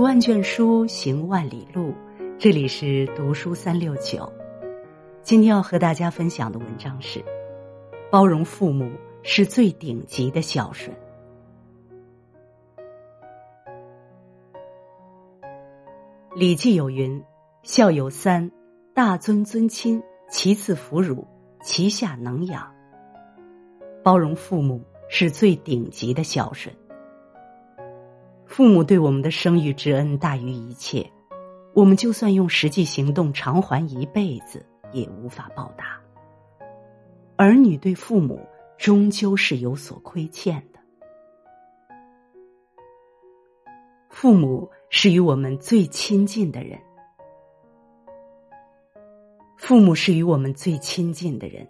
读万卷书，行万里路。这里是读书三六九。今天要和大家分享的文章是：包容父母是最顶级的孝顺。《礼记》有云：“孝有三，大尊尊亲，其次弗辱，其下能养。”包容父母是最顶级的孝顺。父母对我们的生育之恩大于一切，我们就算用实际行动偿还一辈子，也无法报答。儿女对父母终究是有所亏欠的。父母是与我们最亲近的人，父母是与我们最亲近的人，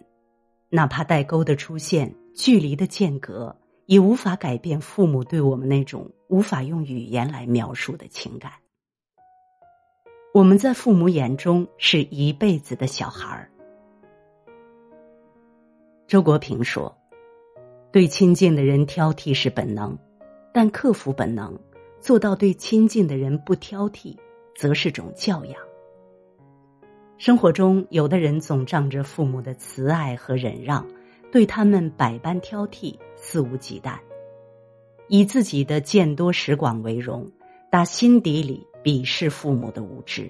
哪怕代沟的出现，距离的间隔。也无法改变父母对我们那种无法用语言来描述的情感。我们在父母眼中是一辈子的小孩儿。周国平说：“对亲近的人挑剔是本能，但克服本能，做到对亲近的人不挑剔，则是种教养。”生活中，有的人总仗着父母的慈爱和忍让。对他们百般挑剔，肆无忌惮，以自己的见多识广为荣，打心底里鄙视父母的无知。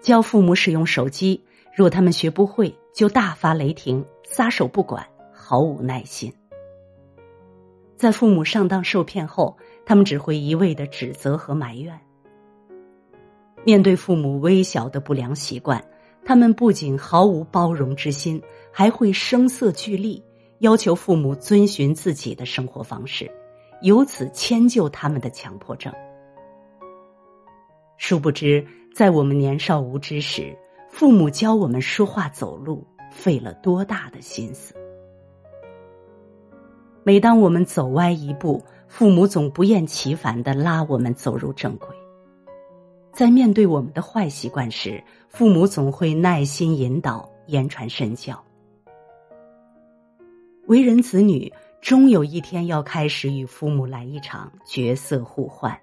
教父母使用手机，若他们学不会，就大发雷霆，撒手不管，毫无耐心。在父母上当受骗后，他们只会一味的指责和埋怨。面对父母微小的不良习惯。他们不仅毫无包容之心，还会声色俱厉，要求父母遵循自己的生活方式，由此迁就他们的强迫症。殊不知，在我们年少无知时，父母教我们说话走路，费了多大的心思。每当我们走歪一步，父母总不厌其烦的拉我们走入正轨。在面对我们的坏习惯时，父母总会耐心引导、言传身教。为人子女，终有一天要开始与父母来一场角色互换。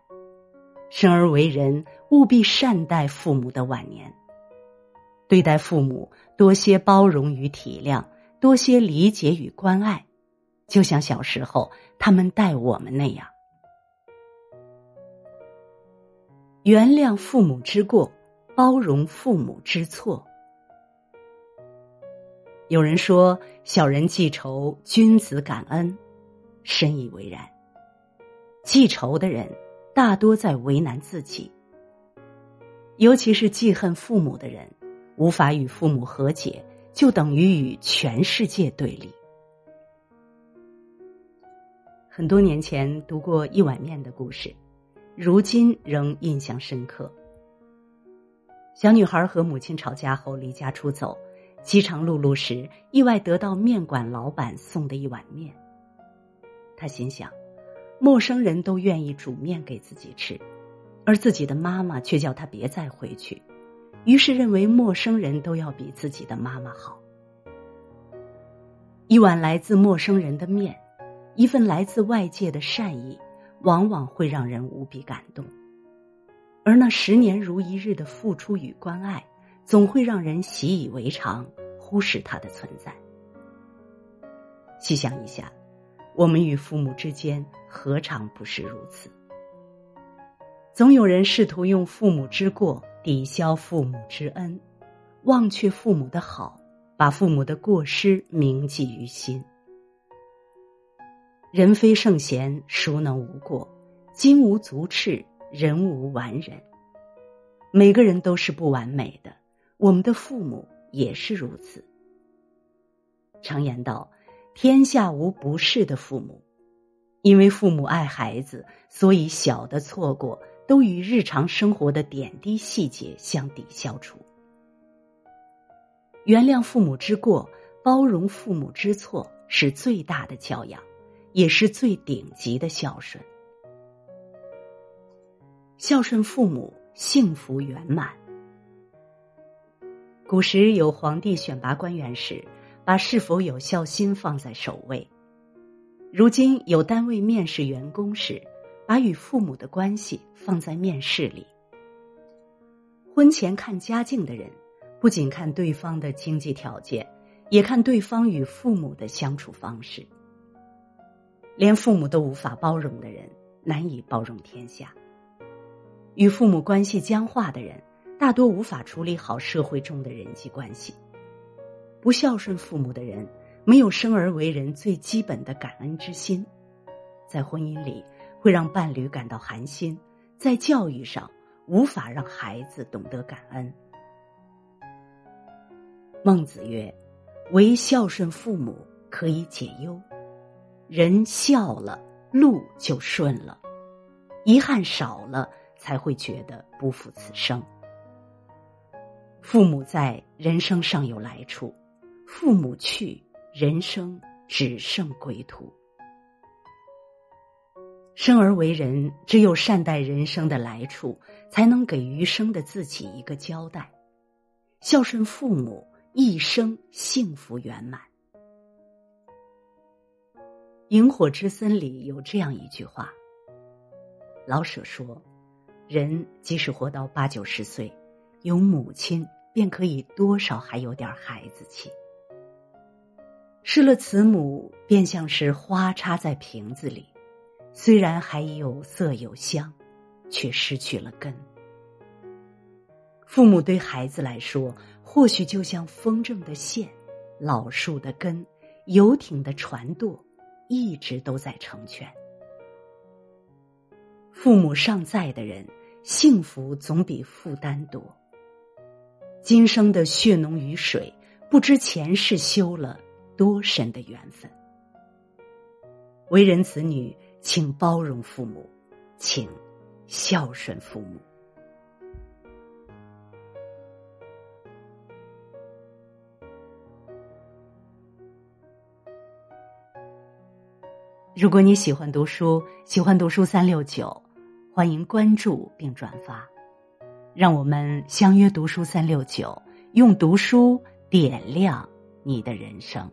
生而为人，务必善待父母的晚年。对待父母，多些包容与体谅，多些理解与关爱，就像小时候他们待我们那样。原谅父母之过，包容父母之错。有人说：“小人记仇，君子感恩。”深以为然。记仇的人大多在为难自己，尤其是记恨父母的人，无法与父母和解，就等于与全世界对立。很多年前读过一碗面的故事。如今仍印象深刻。小女孩和母亲吵架后离家出走，饥肠辘辘时，意外得到面馆老板送的一碗面。她心想，陌生人都愿意煮面给自己吃，而自己的妈妈却叫她别再回去，于是认为陌生人都要比自己的妈妈好。一碗来自陌生人的面，一份来自外界的善意。往往会让人无比感动，而那十年如一日的付出与关爱，总会让人习以为常，忽视它的存在。细想一下，我们与父母之间何尝不是如此？总有人试图用父母之过抵消父母之恩，忘却父母的好，把父母的过失铭记于心。人非圣贤，孰能无过？金无足赤，人无完人。每个人都是不完美的，我们的父母也是如此。常言道：“天下无不是的父母。”因为父母爱孩子，所以小的错过都与日常生活的点滴细节相抵消除。原谅父母之过，包容父母之错，是最大的教养。也是最顶级的孝顺。孝顺父母，幸福圆满。古时有皇帝选拔官员时，把是否有孝心放在首位；如今有单位面试员工时，把与父母的关系放在面试里。婚前看家境的人，不仅看对方的经济条件，也看对方与父母的相处方式。连父母都无法包容的人，难以包容天下。与父母关系僵化的人，大多无法处理好社会中的人际关系。不孝顺父母的人，没有生而为人最基本的感恩之心，在婚姻里会让伴侣感到寒心，在教育上无法让孩子懂得感恩。孟子曰：“唯孝顺父母，可以解忧。人孝了，路就顺了；遗憾少了，才会觉得不负此生。父母在，人生尚有来处。”父母去，人生只剩归途。生而为人，只有善待人生的来处，才能给余生的自己一个交代。孝顺父母，一生幸福圆满。《萤火之森》里有这样一句话：老舍说，人即使活到八九十岁，有母亲，便可以多少还有点孩子气。失了慈母，便像是花插在瓶子里，虽然还有色有香，却失去了根。父母对孩子来说，或许就像风筝的线，老树的根，游艇的船舵，一直都在成全。父母尚在的人，幸福总比负担多。今生的血浓于水，不知前世修了。多深的缘分！为人子女，请包容父母，请孝顺父母。如果你喜欢读书，喜欢读书三六九，欢迎关注并转发，让我们相约读书三六九，用读书点亮你的人生。